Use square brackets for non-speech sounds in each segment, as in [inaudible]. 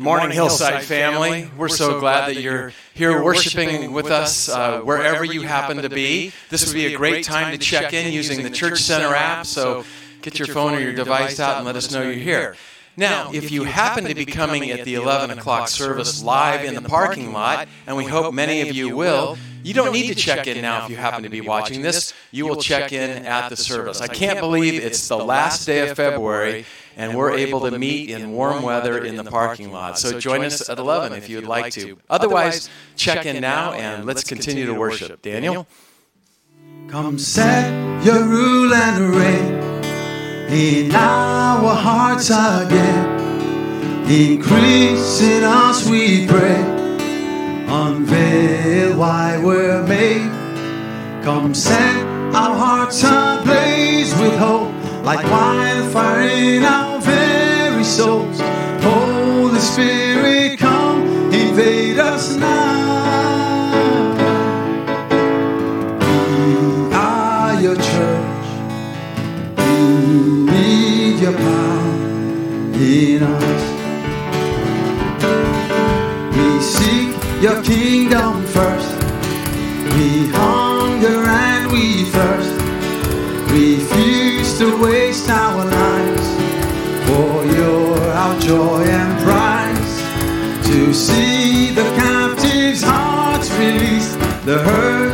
Good morning, Hillside family. We're so glad that you're here worshiping with us uh, wherever you happen to be. This would be a great time to check in using the Church Center app, so get your phone or your device out and let us know you're here. Now, if you happen to be coming at the 11 o'clock service live in the parking lot, and we hope many of you will, you don't need to check in now if you happen to be watching this. You will check in at the service. I can't believe it's the last day of February and we're able to meet in warm weather in the parking lot. So join us at 11 if you'd like to. Otherwise, check in now and let's continue to worship. Daniel? Come set your rule and reign in our hearts again. Increase in us, we pray. Unveil why we're made. Come set our hearts ablaze with hope, like wildfire in our very souls. Holy Spirit, come invade us now. We are your church. We need your power in us. We seek your kingdom first. We joy and prize. To see the captives' hearts released. The hurt,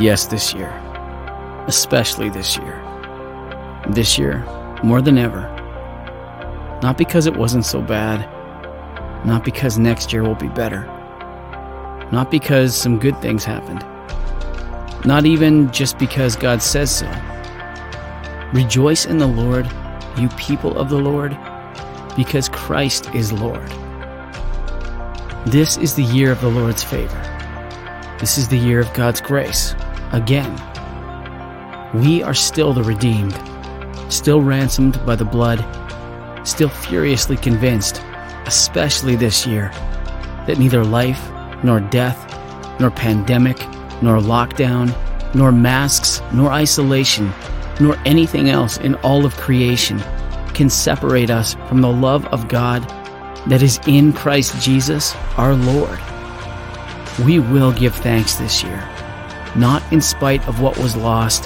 Yes, this year. Especially this year. This year, more than ever. Not because it wasn't so bad. Not because next year will be better. Not because some good things happened. Not even just because God says so. Rejoice in the Lord, you people of the Lord, because Christ is Lord. This is the year of the Lord's favor. This is the year of God's grace. Again, we are still the redeemed, still ransomed by the blood, still furiously convinced, especially this year, that neither life, nor death, nor pandemic, nor lockdown, nor masks, nor isolation, nor anything else in all of creation can separate us from the love of God that is in Christ Jesus our Lord. We will give thanks this year, not in spite of what was lost,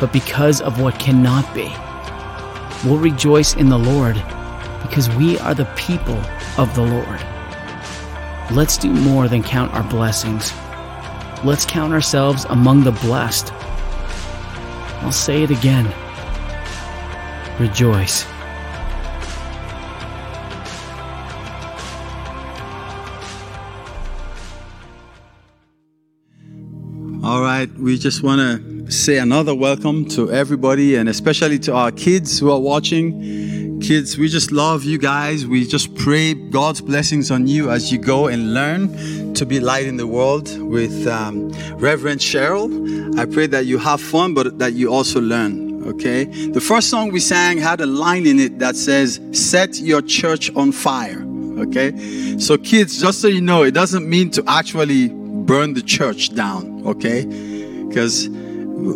but because of what cannot be. We'll rejoice in the Lord because we are the people of the Lord. Let's do more than count our blessings. Let's count ourselves among the blessed. I'll say it again. Rejoice. All right, we just want to say another welcome to everybody and especially to our kids who are watching. Kids, we just love you guys. We just pray God's blessings on you as you go and learn to be light in the world with um, Reverend Cheryl. I pray that you have fun, but that you also learn. Okay? The first song we sang had a line in it that says, Set your church on fire. Okay? So, kids, just so you know, it doesn't mean to actually burn the church down, okay? Because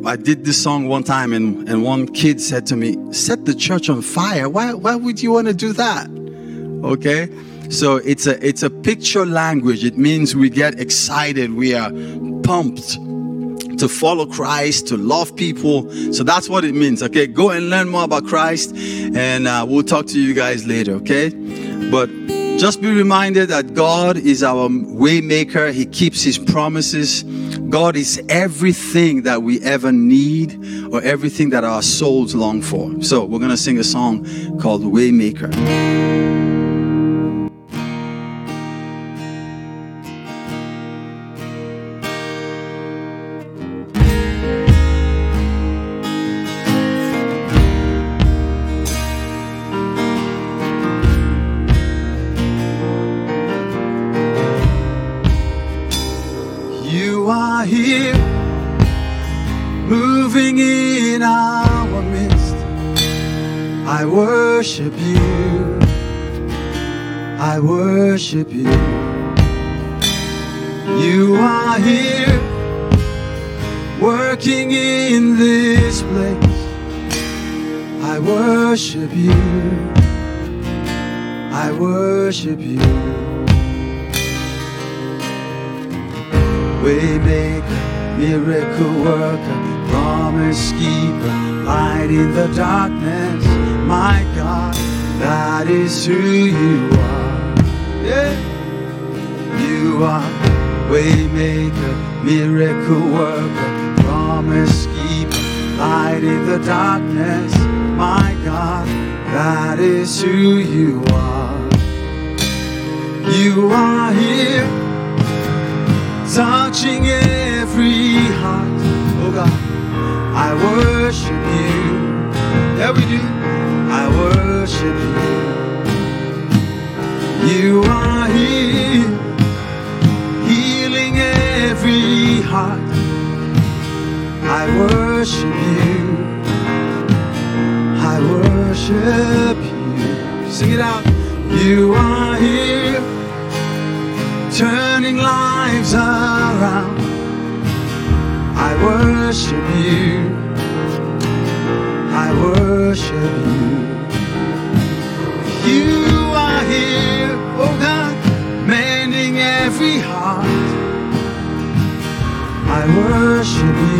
I did this song one time and, and one kid said to me, Set the church on fire. Why, why would you want to do that? Okay? So it's a it's a picture language. It means we get excited, we are pumped to follow Christ, to love people. So that's what it means. Okay, go and learn more about Christ, and uh, we'll talk to you guys later. Okay, but just be reminded that God is our waymaker. He keeps His promises. God is everything that we ever need or everything that our souls long for. So we're gonna sing a song called Waymaker. I worship you. I worship you. You are here, working in this place. I worship you. I worship you. Waymaker, miracle worker, promise keeper, light in the darkness. My God, that is who you are. Yeah, you are waymaker, miracle worker, promise keeper, light in the darkness. My God, that is who you are. You are here touching every heart. Oh God, I worship you. Yeah, we do. I worship you. You are here, healing every heart. I worship you. I worship you. Sing it out. You are here turning lives around. I worship you. I worship you. You are here, oh God, mending every heart. I worship you.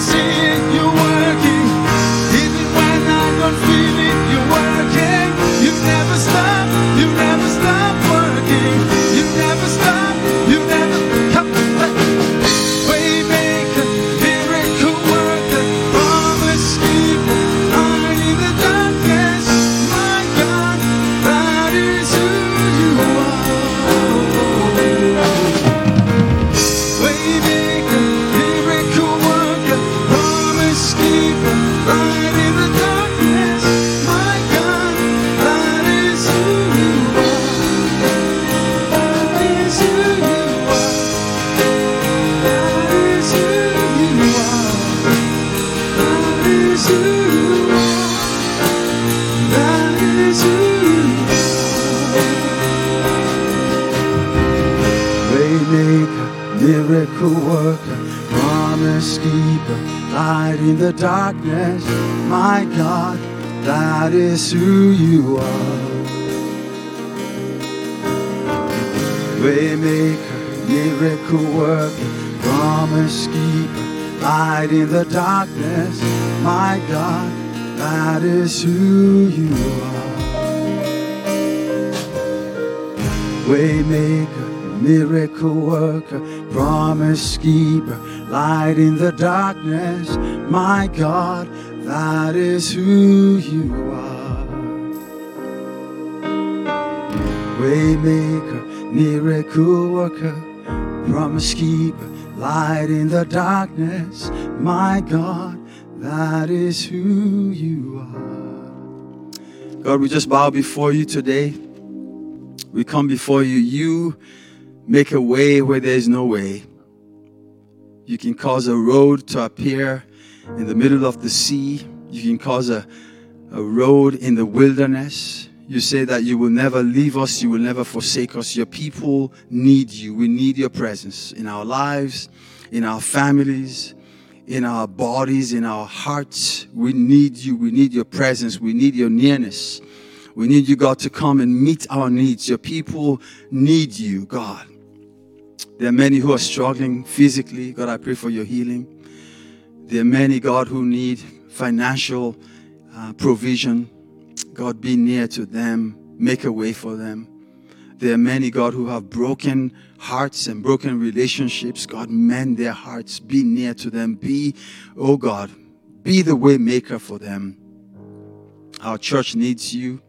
See you're working. Even when I don't feel it, miracle worker, promise keeper, light in the darkness. My God, that is who you are. Waymaker, miracle worker, promise keeper, light in the darkness. My God, that is who you are. Waymaker, miracle worker, promise keeper, light in the darkness. My God, that is who you are. Waymaker, miracle worker, promise keeper, light in the darkness. My God, that is who you are. God, we just bow before you today. We come before you. You make a way where there is no way. You can cause a road to appear in the middle of the sea. You can cause a, a road in the wilderness. You say that you will never leave us, you will never forsake us. Your people need you. We need your presence in our lives, in our families, in our bodies, in our hearts. We need you. We need your presence. We need your nearness. We need you, God, to come and meet our needs. Your people need you, God. There are many who are struggling physically. God, I pray for your healing. There are many, God, who need financial uh, provision. God, be near to them. Make a way for them. There are many, God, who have broken hearts and broken relationships. God, mend their hearts. Be near to them. Be, oh God, be the way maker for them. Our church needs you.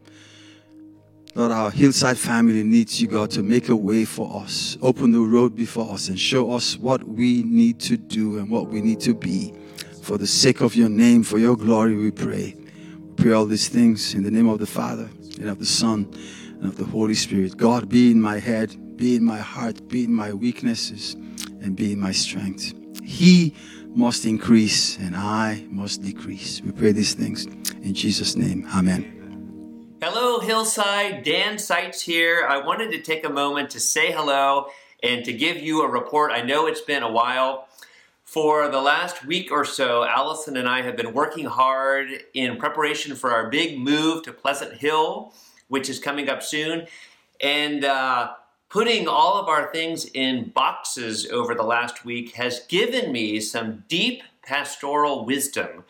Lord, our hillside family needs you, God, to make a way for us. Open the road before us and show us what we need to do and what we need to be. For the sake of your name, for your glory, we pray. We pray all these things in the name of the Father and of the Son, and of the Holy Spirit. God, be in my head, be in my heart, be in my weaknesses, and be in my strength. He must increase, and I must decrease. We pray these things in Jesus' name. Amen. Hello, Hillside. Dan Seitz here. I wanted to take a moment to say hello and to give you a report. I know it's been a while. For the last week or so, Allison and I have been working hard in preparation for our big move to Pleasant Hill, which is coming up soon, and uh, putting all of our things in boxes over the last week has given me some deep pastoral wisdom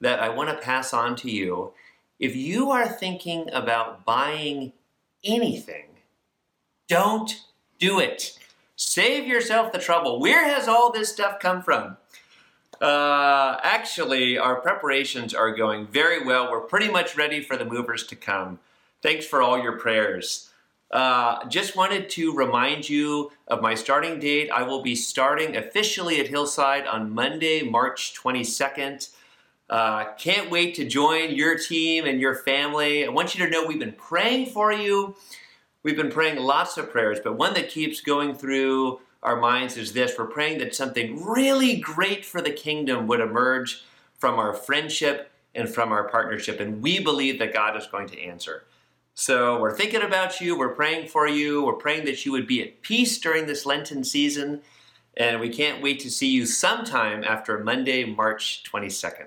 that I want to pass on to you. If you are thinking about buying anything, don't do it. Save yourself the trouble. Where has all this stuff come from? Uh, actually, our preparations are going very well. We're pretty much ready for the movers to come. Thanks for all your prayers. Uh, just wanted to remind you of my starting date. I will be starting officially at Hillside on Monday, March 22nd. Uh, can't wait to join your team and your family. I want you to know we've been praying for you. We've been praying lots of prayers, but one that keeps going through our minds is this we're praying that something really great for the kingdom would emerge from our friendship and from our partnership, and we believe that God is going to answer. So we're thinking about you, we're praying for you, we're praying that you would be at peace during this Lenten season, and we can't wait to see you sometime after Monday, March 22nd.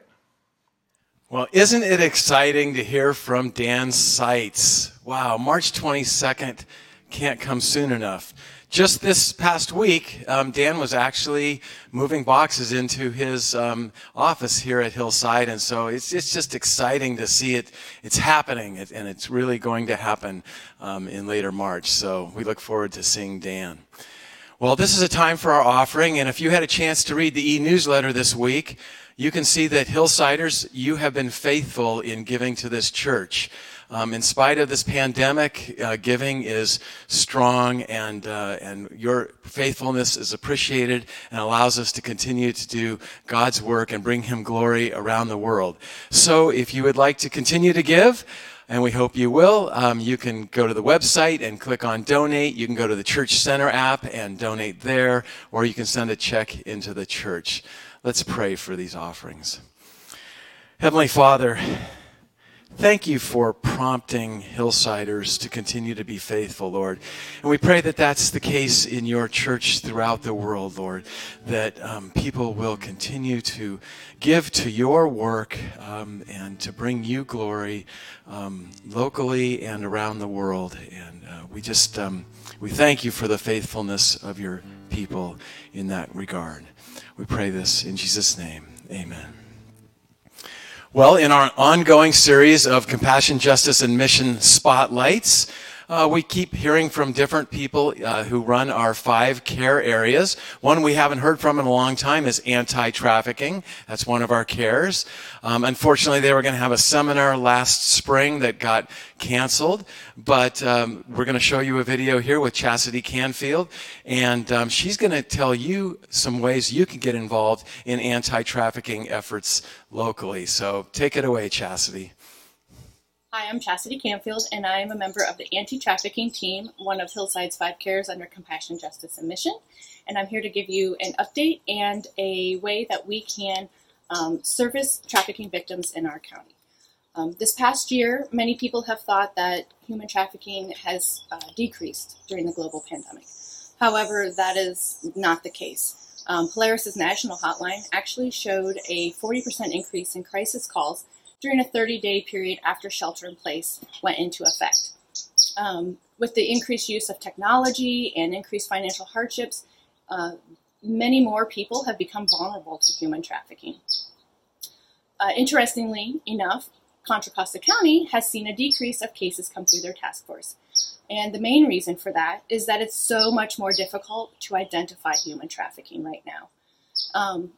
Well, isn't it exciting to hear from Dan Seitz? Wow, March 22nd can't come soon enough. Just this past week, um, Dan was actually moving boxes into his um, office here at Hillside, and so it's, it's just exciting to see it. It's happening, and it's really going to happen um, in later March. So we look forward to seeing Dan. Well, this is a time for our offering, and if you had a chance to read the e-newsletter this week, you can see that Hillsiders, you have been faithful in giving to this church. Um, in spite of this pandemic, uh, giving is strong, and uh, and your faithfulness is appreciated and allows us to continue to do God's work and bring Him glory around the world. So, if you would like to continue to give, and we hope you will. Um, you can go to the website and click on donate. You can go to the Church Center app and donate there, or you can send a check into the church. Let's pray for these offerings. Heavenly Father, thank you for prompting Hillsiders to continue to be faithful, Lord. And we pray that that's the case in your church throughout the world, Lord, that um, people will continue to give to your work um, and to bring you glory um, locally and around the world. And uh, we just, um, we thank you for the faithfulness of your people in that regard. We pray this in Jesus' name. Amen. Well, in our ongoing series of compassion, justice, and mission spotlights, uh, we keep hearing from different people uh, who run our five care areas. One we haven't heard from in a long time is anti-trafficking. That's one of our cares. Um, unfortunately, they were going to have a seminar last spring that got canceled, but um, we're going to show you a video here with Chastity Canfield, and um, she's going to tell you some ways you can get involved in anti-trafficking efforts locally. So take it away, Chastity. Hi, I'm Chastity Canfield, and I am a member of the anti trafficking team, one of Hillside's five cares under Compassion, Justice, and Mission. And I'm here to give you an update and a way that we can um, service trafficking victims in our county. Um, this past year, many people have thought that human trafficking has uh, decreased during the global pandemic. However, that is not the case. Um, Polaris's national hotline actually showed a 40% increase in crisis calls during a 30 day period after shelter in place went into effect. Um, with the increased use of technology and increased financial hardships, uh, many more people have become vulnerable to human trafficking. Uh, interestingly enough, Contra Costa County has seen a decrease of cases come through their task force. And the main reason for that is that it's so much more difficult to identify human trafficking right now. Um,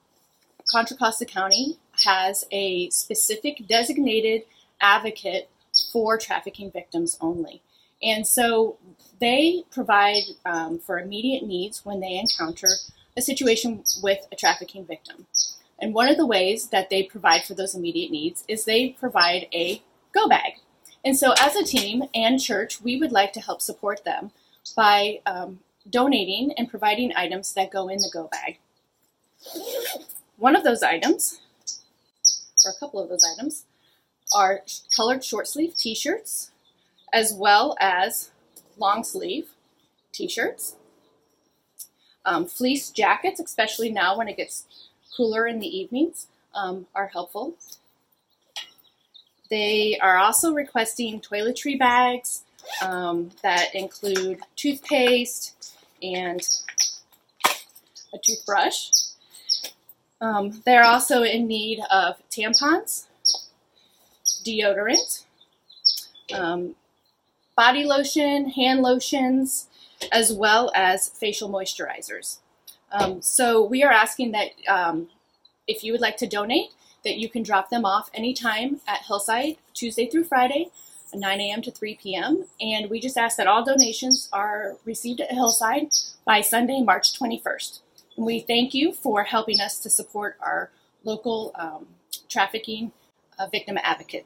Contra Costa County has a specific designated advocate for trafficking victims only. And so they provide um, for immediate needs when they encounter a situation with a trafficking victim. And one of the ways that they provide for those immediate needs is they provide a go bag. And so, as a team and church, we would like to help support them by um, donating and providing items that go in the go bag. One of those items, or a couple of those items, are colored short sleeve t shirts, as well as long sleeve t shirts, um, fleece jackets, especially now when it gets cooler in the evenings, um, are helpful. They are also requesting toiletry bags um, that include toothpaste and a toothbrush. Um, they're also in need of tampons, deodorant, um, body lotion, hand lotions, as well as facial moisturizers. Um, so we are asking that um, if you would like to donate, that you can drop them off anytime at Hillside, Tuesday through Friday, 9 a.m. to 3 p.m. And we just ask that all donations are received at Hillside by Sunday, March 21st. We thank you for helping us to support our local um, trafficking uh, victim advocate.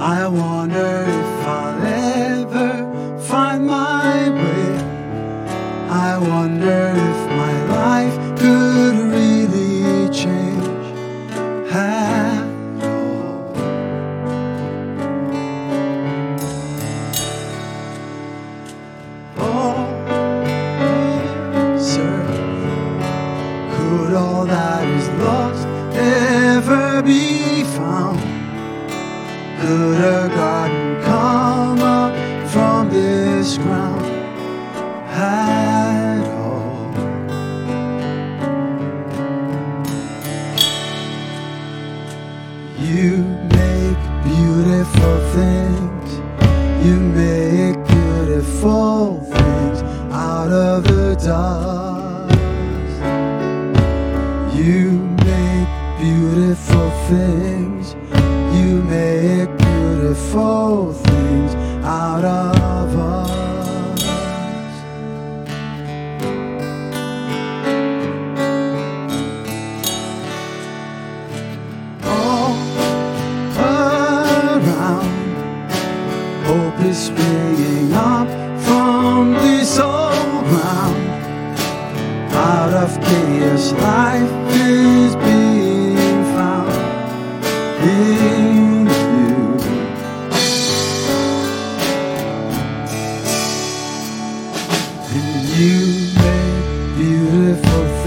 I wonder if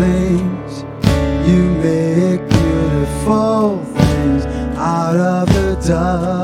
things. You make beautiful things out of the dust.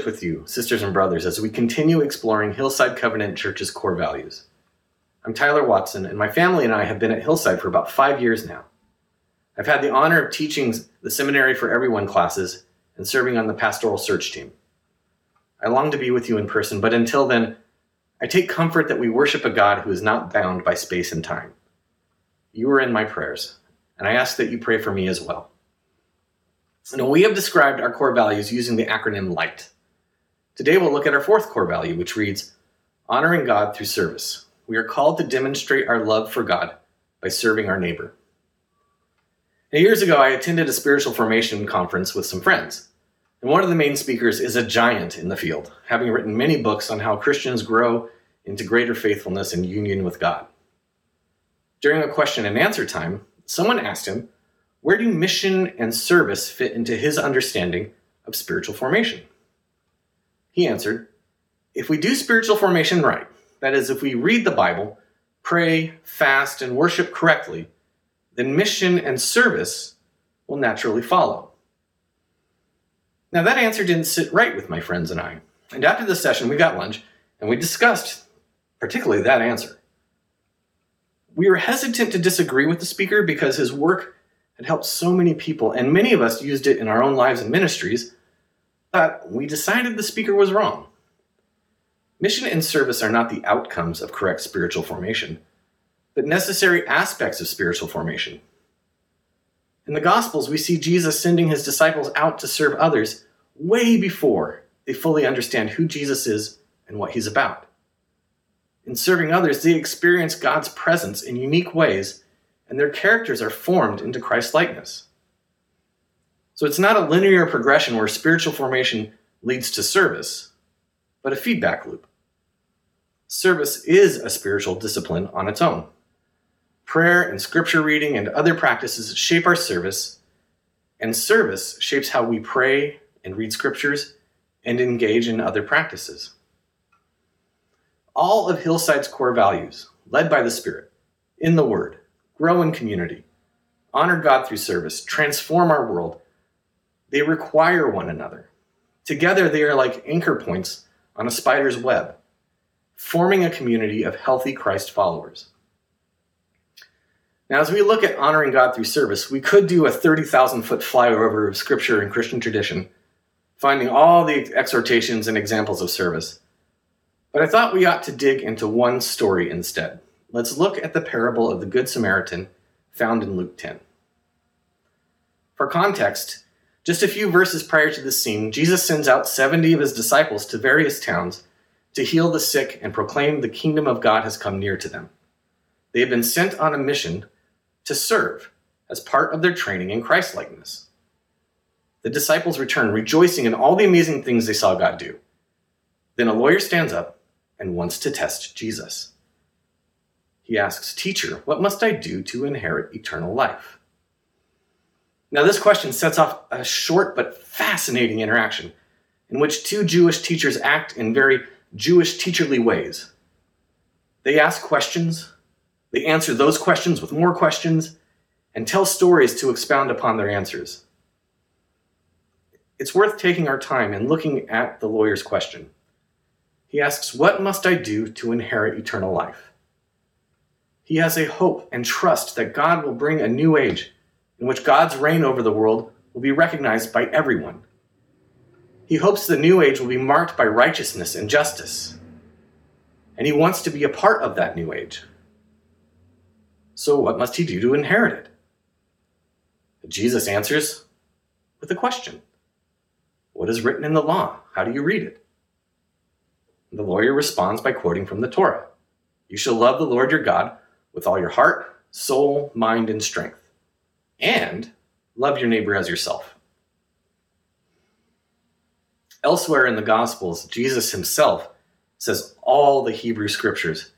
With you, sisters and brothers, as we continue exploring Hillside Covenant Church's core values. I'm Tyler Watson, and my family and I have been at Hillside for about five years now. I've had the honor of teaching the Seminary for Everyone classes and serving on the pastoral search team. I long to be with you in person, but until then, I take comfort that we worship a God who is not bound by space and time. You are in my prayers, and I ask that you pray for me as well. Now, we have described our core values using the acronym LIGHT. Today, we'll look at our fourth core value, which reads Honoring God through service. We are called to demonstrate our love for God by serving our neighbor. Now, years ago, I attended a spiritual formation conference with some friends. And one of the main speakers is a giant in the field, having written many books on how Christians grow into greater faithfulness and union with God. During a question and answer time, someone asked him where do mission and service fit into his understanding of spiritual formation? He answered, If we do spiritual formation right, that is, if we read the Bible, pray, fast, and worship correctly, then mission and service will naturally follow. Now, that answer didn't sit right with my friends and I. And after the session, we got lunch and we discussed particularly that answer. We were hesitant to disagree with the speaker because his work had helped so many people, and many of us used it in our own lives and ministries, but we decided the speaker was wrong. Mission and service are not the outcomes of correct spiritual formation, but necessary aspects of spiritual formation. In the Gospels, we see Jesus sending his disciples out to serve others way before they fully understand who Jesus is and what he's about. In serving others, they experience God's presence in unique ways and their characters are formed into Christ likeness. So it's not a linear progression where spiritual formation leads to service, but a feedback loop. Service is a spiritual discipline on its own. Prayer and scripture reading and other practices shape our service, and service shapes how we pray and read scriptures and engage in other practices. All of Hillside's core values, led by the Spirit, in the Word, grow in community, honor God through service, transform our world. They require one another. Together, they are like anchor points on a spider's web, forming a community of healthy Christ followers. Now, as we look at honoring God through service, we could do a 30,000 foot flyover of scripture and Christian tradition, finding all the exhortations and examples of service. But I thought we ought to dig into one story instead let's look at the parable of the Good Samaritan found in Luke 10. For context, just a few verses prior to this scene, Jesus sends out 70 of his disciples to various towns to heal the sick and proclaim the kingdom of God has come near to them. They have been sent on a mission to serve as part of their training in Christlikeness. The disciples return, rejoicing in all the amazing things they saw God do. Then a lawyer stands up and wants to test Jesus. He asks, Teacher, what must I do to inherit eternal life? Now, this question sets off a short but fascinating interaction in which two Jewish teachers act in very Jewish teacherly ways. They ask questions, they answer those questions with more questions, and tell stories to expound upon their answers. It's worth taking our time and looking at the lawyer's question. He asks, What must I do to inherit eternal life? He has a hope and trust that God will bring a new age in which God's reign over the world will be recognized by everyone. He hopes the new age will be marked by righteousness and justice. And he wants to be a part of that new age. So, what must he do to inherit it? Jesus answers with a question What is written in the law? How do you read it? The lawyer responds by quoting from the Torah You shall love the Lord your God with all your heart, soul, mind, and strength. And love your neighbor as yourself. Elsewhere in the Gospels, Jesus himself says all the Hebrew scriptures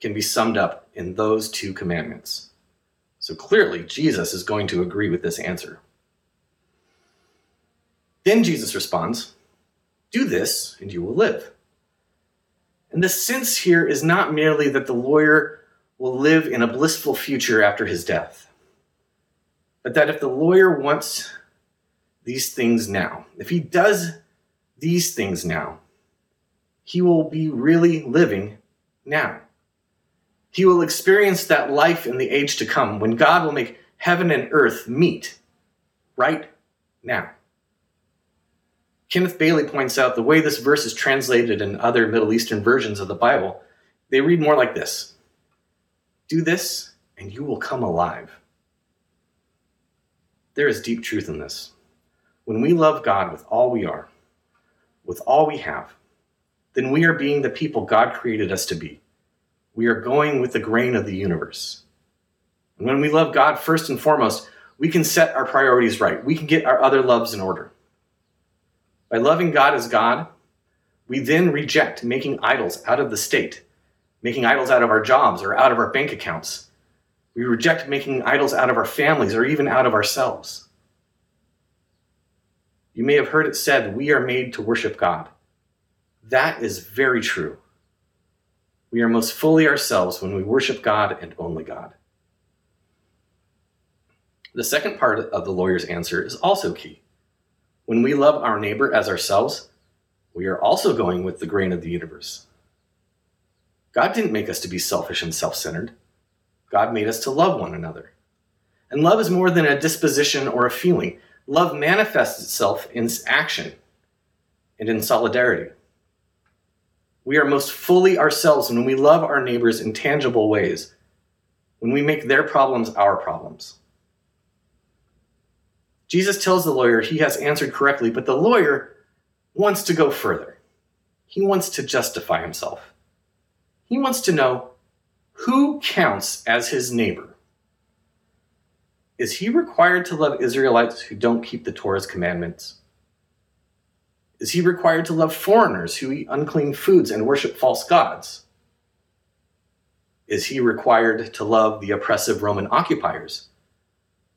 can be summed up in those two commandments. So clearly, Jesus is going to agree with this answer. Then Jesus responds, Do this, and you will live. And the sense here is not merely that the lawyer will live in a blissful future after his death. But that if the lawyer wants these things now, if he does these things now. He will be really living now. He will experience that life in the age to come when God will make heaven and earth meet right now. Kenneth Bailey points out the way this verse is translated in other Middle Eastern versions of the Bible, they read more like this Do this, and you will come alive. There is deep truth in this. When we love God with all we are, with all we have, then we are being the people God created us to be. We are going with the grain of the universe. And when we love God first and foremost, we can set our priorities right. We can get our other loves in order. By loving God as God, we then reject making idols out of the state, making idols out of our jobs or out of our bank accounts. We reject making idols out of our families or even out of ourselves. You may have heard it said, we are made to worship God. That is very true. We are most fully ourselves when we worship God and only God. The second part of the lawyer's answer is also key. When we love our neighbor as ourselves, we are also going with the grain of the universe. God didn't make us to be selfish and self centered. God made us to love one another. And love is more than a disposition or a feeling. Love manifests itself in action and in solidarity. We are most fully ourselves when we love our neighbors in tangible ways, when we make their problems our problems. Jesus tells the lawyer he has answered correctly, but the lawyer wants to go further. He wants to justify himself. He wants to know who counts as his neighbor. Is he required to love Israelites who don't keep the Torah's commandments? Is he required to love foreigners who eat unclean foods and worship false gods? Is he required to love the oppressive Roman occupiers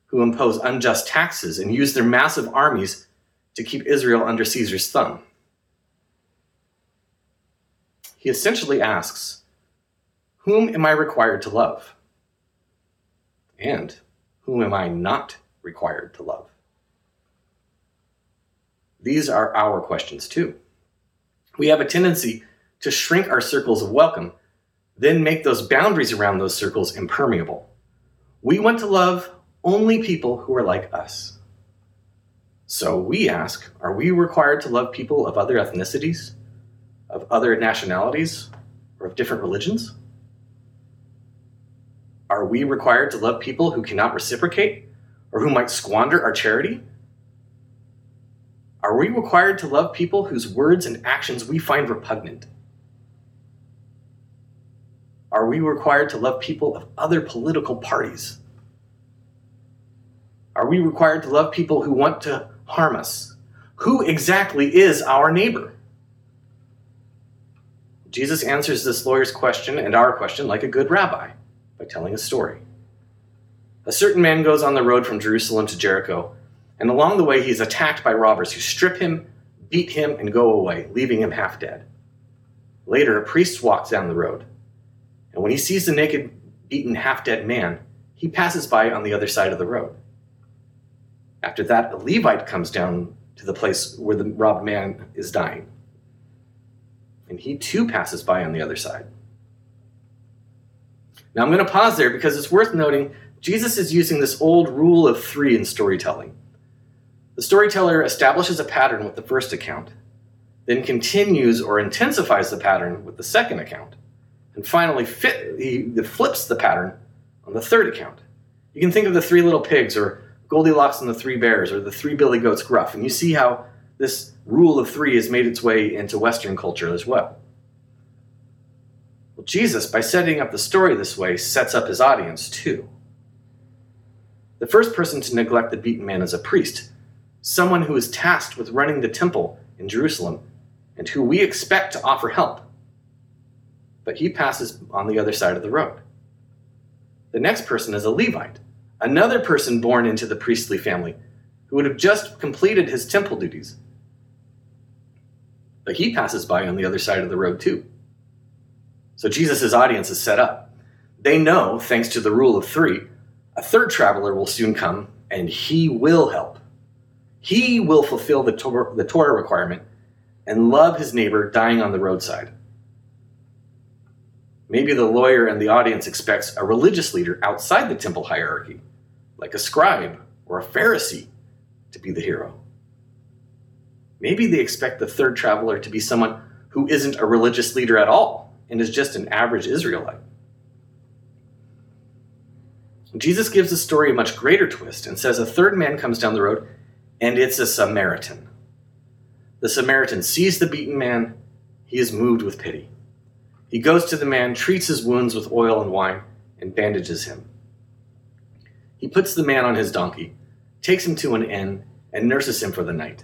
who impose unjust taxes and use their massive armies to keep Israel under Caesar's thumb? He essentially asks, Whom am I required to love? And whom am I not required to love? These are our questions too. We have a tendency to shrink our circles of welcome, then make those boundaries around those circles impermeable. We want to love only people who are like us. So we ask are we required to love people of other ethnicities, of other nationalities, or of different religions? Are we required to love people who cannot reciprocate or who might squander our charity? Are we required to love people whose words and actions we find repugnant? Are we required to love people of other political parties? Are we required to love people who want to harm us? Who exactly is our neighbor? Jesus answers this lawyer's question and our question like a good rabbi by telling a story. A certain man goes on the road from Jerusalem to Jericho and along the way, he is attacked by robbers who strip him, beat him, and go away, leaving him half dead. Later, a priest walks down the road, and when he sees the naked, beaten, half dead man, he passes by on the other side of the road. After that, a Levite comes down to the place where the robbed man is dying, and he too passes by on the other side. Now, I'm going to pause there because it's worth noting Jesus is using this old rule of three in storytelling. The storyteller establishes a pattern with the first account, then continues or intensifies the pattern with the second account, and finally fit, he flips the pattern on the third account. You can think of the three little pigs, or Goldilocks and the three bears, or the three billy goats gruff, and you see how this rule of three has made its way into Western culture as. Well, Jesus, by setting up the story this way, sets up his audience too. The first person to neglect the beaten man is a priest, someone who is tasked with running the temple in Jerusalem and who we expect to offer help. But he passes on the other side of the road. The next person is a Levite, another person born into the priestly family who would have just completed his temple duties. But he passes by on the other side of the road too. So Jesus' audience is set up. They know, thanks to the rule of three, a third traveler will soon come and he will help. He will fulfill the Torah, the Torah requirement and love his neighbor dying on the roadside. Maybe the lawyer and the audience expects a religious leader outside the temple hierarchy, like a scribe or a Pharisee, to be the hero. Maybe they expect the third traveler to be someone who isn't a religious leader at all and is just an average Israelite. Jesus gives the story a much greater twist and says a third man comes down the road, and it's a Samaritan. The Samaritan sees the beaten man, he is moved with pity. He goes to the man, treats his wounds with oil and wine, and bandages him. He puts the man on his donkey, takes him to an inn, and nurses him for the night.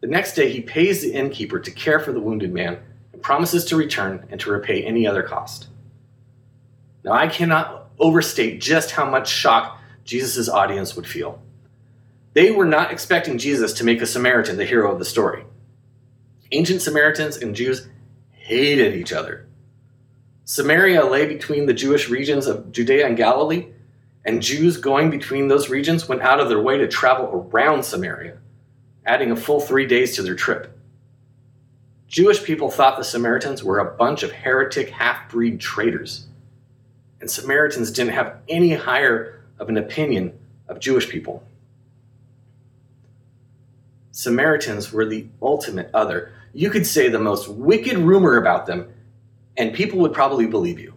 The next day, he pays the innkeeper to care for the wounded man promises to return and to repay any other cost. Now, I cannot overstate just how much shock Jesus' audience would feel. They were not expecting Jesus to make a Samaritan the hero of the story. Ancient Samaritans and Jews hated each other. Samaria lay between the Jewish regions of Judea and Galilee, and Jews going between those regions went out of their way to travel around Samaria adding a full three days to their trip. Jewish people thought the Samaritans were a bunch of heretic half breed traitors, and Samaritans didn't have any higher of an opinion of Jewish people. Samaritans were the ultimate other. You could say the most wicked rumor about them, and people would probably believe you.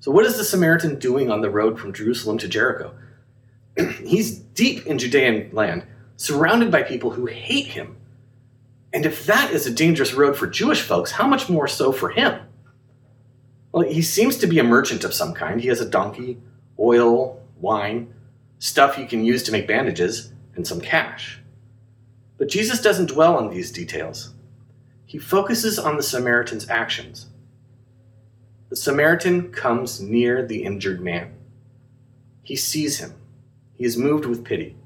So, what is the Samaritan doing on the road from Jerusalem to Jericho? [clears throat] he's deep in Judean land, surrounded by people who hate him. And if that is a dangerous road for Jewish folks, how much more so for him? Well, he seems to be a merchant of some kind. He has a donkey, oil, wine, stuff he can use to make bandages, and some cash. But Jesus doesn't dwell on these details. He focuses on the Samaritan's actions. The Samaritan comes near the injured man. He sees him. He is moved with pity.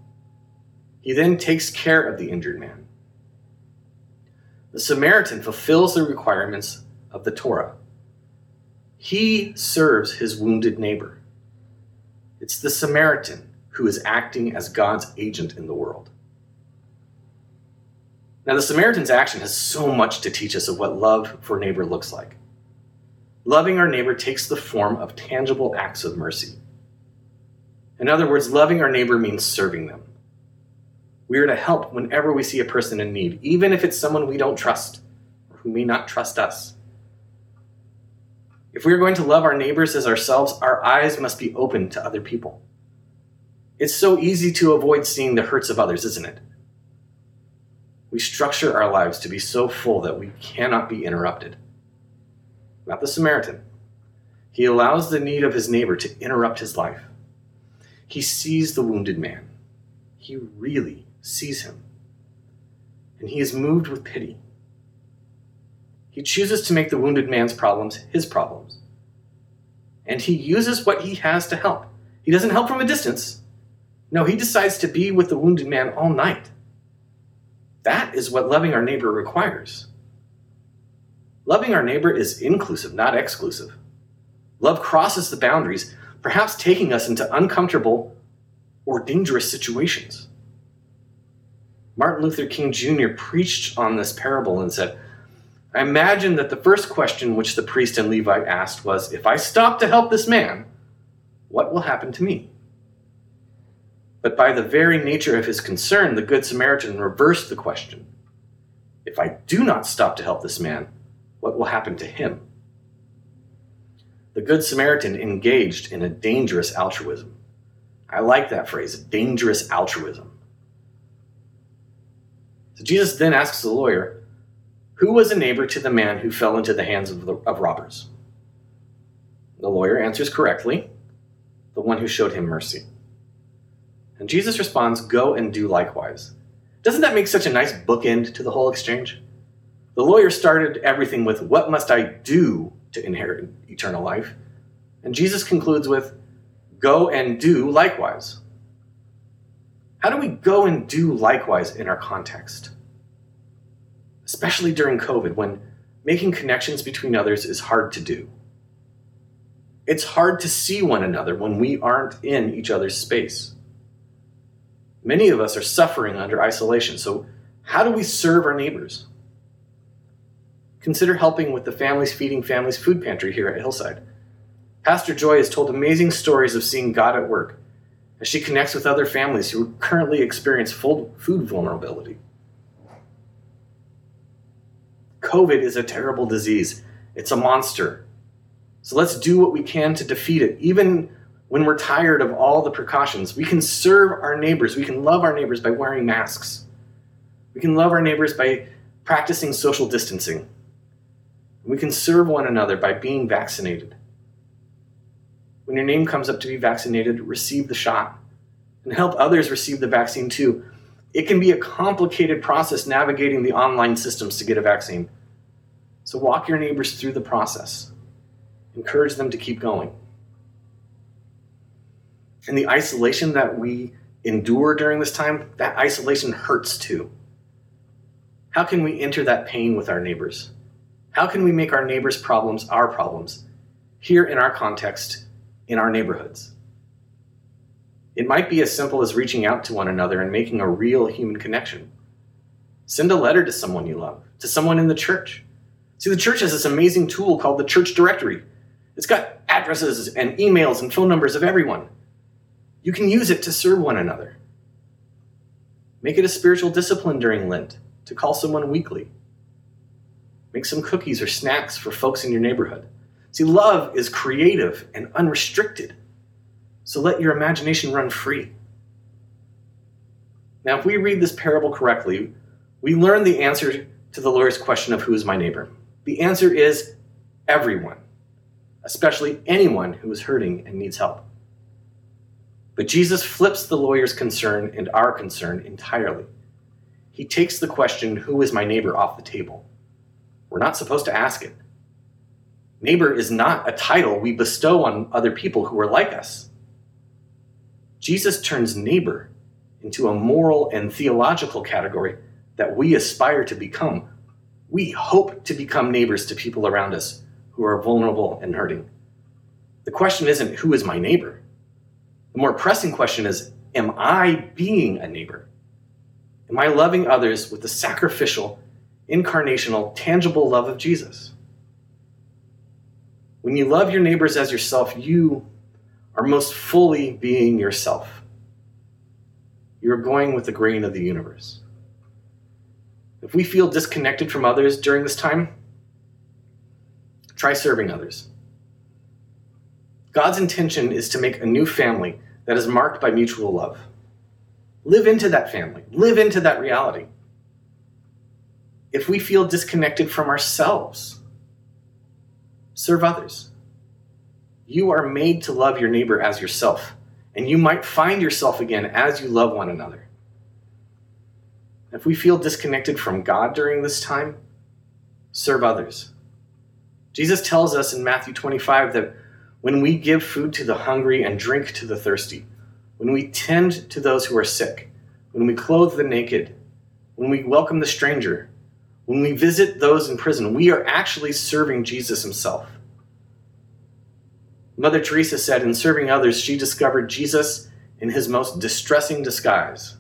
He then takes care of the injured man. The Samaritan fulfills the requirements of the Torah. He serves his wounded neighbor. It's the Samaritan who is acting as God's agent in the world. Now, the Samaritan's action has so much to teach us of what love for neighbor looks like. Loving our neighbor takes the form of tangible acts of mercy. In other words, loving our neighbor means serving them. We are to help whenever we see a person in need, even if it's someone we don't trust or who may not trust us. If we are going to love our neighbors as ourselves, our eyes must be open to other people. It's so easy to avoid seeing the hurts of others, isn't it? We structure our lives to be so full that we cannot be interrupted. Not the Samaritan. He allows the need of his neighbor to interrupt his life. He sees the wounded man. He really sees him. And he is moved with pity. He chooses to make the wounded man's problems his problems. And he uses what he has to help. He doesn't help from a distance. No, he decides to be with the wounded man all night. That is what loving our neighbor requires. Loving our neighbor is inclusive, not exclusive. Love crosses the boundaries perhaps taking us into uncomfortable or dangerous situations. Martin Luther King Jr. preached on this parable and said, I imagine that the first question which the priest and Levite asked was, If I stop to help this man, what will happen to me? But by the very nature of his concern, the Good Samaritan reversed the question If I do not stop to help this man, what will happen to him? the Good Samaritan engaged in a dangerous altruism. I like that phrase, dangerous altruism. Jesus then asks the lawyer, Who was a neighbor to the man who fell into the hands of, the, of robbers? The lawyer answers correctly, the one who showed him mercy. And Jesus responds, Go and do likewise. Doesn't that make such a nice bookend to the whole exchange? The lawyer started everything with, What must I do to inherit eternal life. And Jesus concludes with, Go and do likewise. How do we go and do likewise in our context? Especially during COVID, when making connections between others is hard to do. It's hard to see one another when we aren't in each other's space. Many of us are suffering under isolation, so How do we serve our neighbors? Consider helping with the Families Feeding Families food pantry here at Hillside. Pastor Joy has told amazing stories of seeing God at work as she connects with other families who currently experience food vulnerability. COVID is a terrible disease, it's a monster. So let's do what we can to defeat it, even when we're tired of all the precautions. We can serve our neighbors, we can love our neighbors by wearing masks, we can love our neighbors by practicing social distancing. We can serve one another by being vaccinated. When your name comes up to be vaccinated, receive the shot and help others receive the vaccine too. It can be a complicated process navigating the online systems to get a vaccine. So walk your neighbors through the process. Encourage them to keep going. And the isolation that we endure during this time, that isolation hurts too. How can we enter that pain with our neighbors? How can we make our neighbors' problems our problems here in our context, in our neighborhoods? It might be as simple as reaching out to one another and making a real human connection. Send a letter to someone you love, to someone in the church. See, the church has this amazing tool called the church directory. It's got addresses and emails and phone numbers of everyone. You can use it to serve one another. Make it a spiritual discipline during Lent to call someone weekly. Make some cookies or snacks for folks in your neighborhood. See, love is creative and unrestricted. So let your imagination run free. Now, if we read this parable correctly, we learn the answer to the lawyer's question of who is my neighbor. The answer is everyone, especially anyone who is hurting and needs help. But Jesus flips the lawyer's concern and our concern entirely. He takes the question, Who is my neighbor, off the table. We're not supposed to ask it. Neighbor is not a title we bestow on other people who are like us. Jesus turns neighbor into a moral and theological category that we aspire to become. We hope to become neighbors to people around us who are vulnerable and hurting. The question isn't who is my neighbor? The more pressing question is am I being a neighbor? Am I loving others with the sacrificial, incarnational, tangible love of Jesus? When you love your neighbors as yourself, you are most fully being yourself. You're going with the grain of the universe. If we feel disconnected from others during this time, try serving others. God's intention is to make a new family that is marked by mutual love. Live into that family, live into that reality. If we feel disconnected from ourselves, serve others. You are made to love your neighbor as yourself, and you might find yourself again as you love one another. If we feel disconnected from God during this time, serve others. Jesus tells us in Matthew 25 that when we give food to the hungry and drink to the thirsty, when we tend to those who are sick, when we clothe the naked, when we welcome the stranger, when we visit those in prison, we are actually serving Jesus himself. Mother Teresa said, in serving others, she discovered Jesus in his most distressing disguise.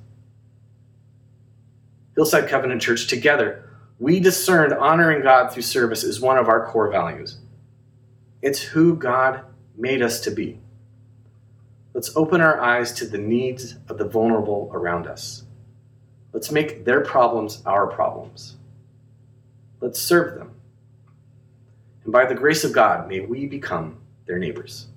Hillside Covenant Church, together, we discerned honoring God through service is one of our core values. It's who God made us to be. Let's open our eyes to the needs of the vulnerable around us. Let's make their problems our problems. Let's serve them. And by the grace of God, may we become their neighbors.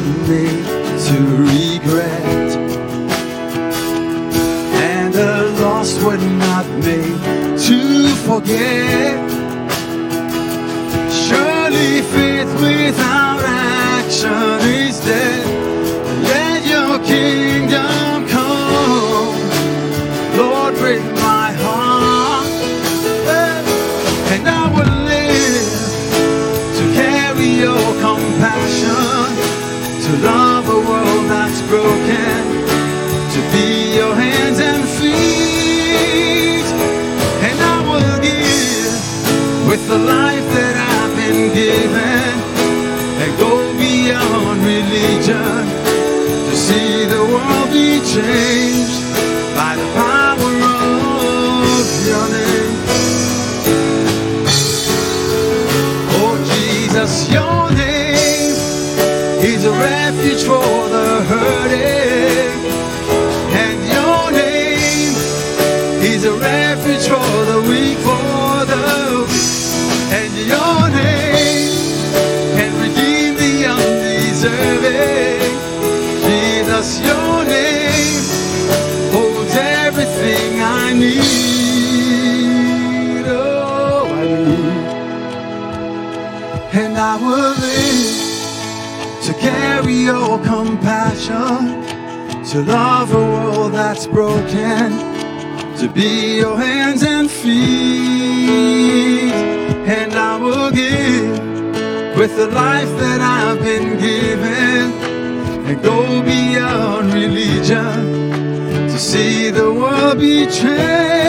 me to read. refuge for the hurting. carry your compassion to love a world that's broken, to be your hands and feet. And I will give with the life that I've been given and go beyond religion to see the world be changed.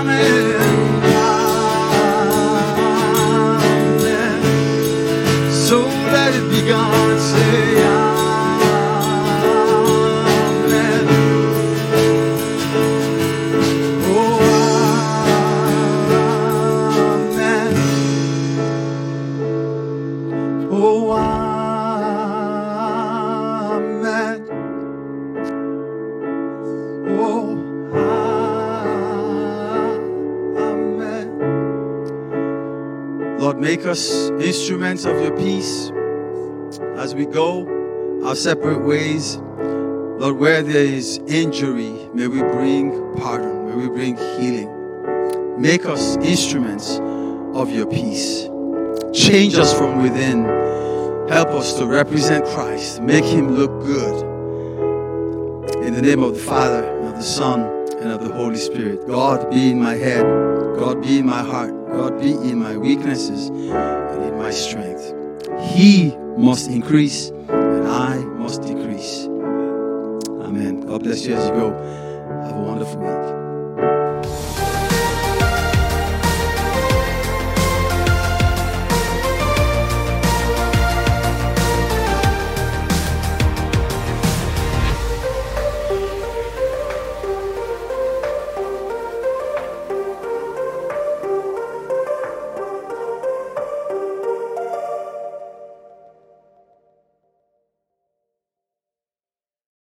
Say make us instruments of your peace as we go our separate ways. Lord, where there is injury, may we bring pardon, may we bring healing. Make us instruments of your peace. Change us from within. Help us to represent Christ. Make him look good. In the name of the Father, and of the Son, and of the Holy Spirit. God be in my head. God be in my heart. God be in my weaknesses and in my strength. He must increase, and I must decrease. Amen. God bless you as you go. Have a wonderful week.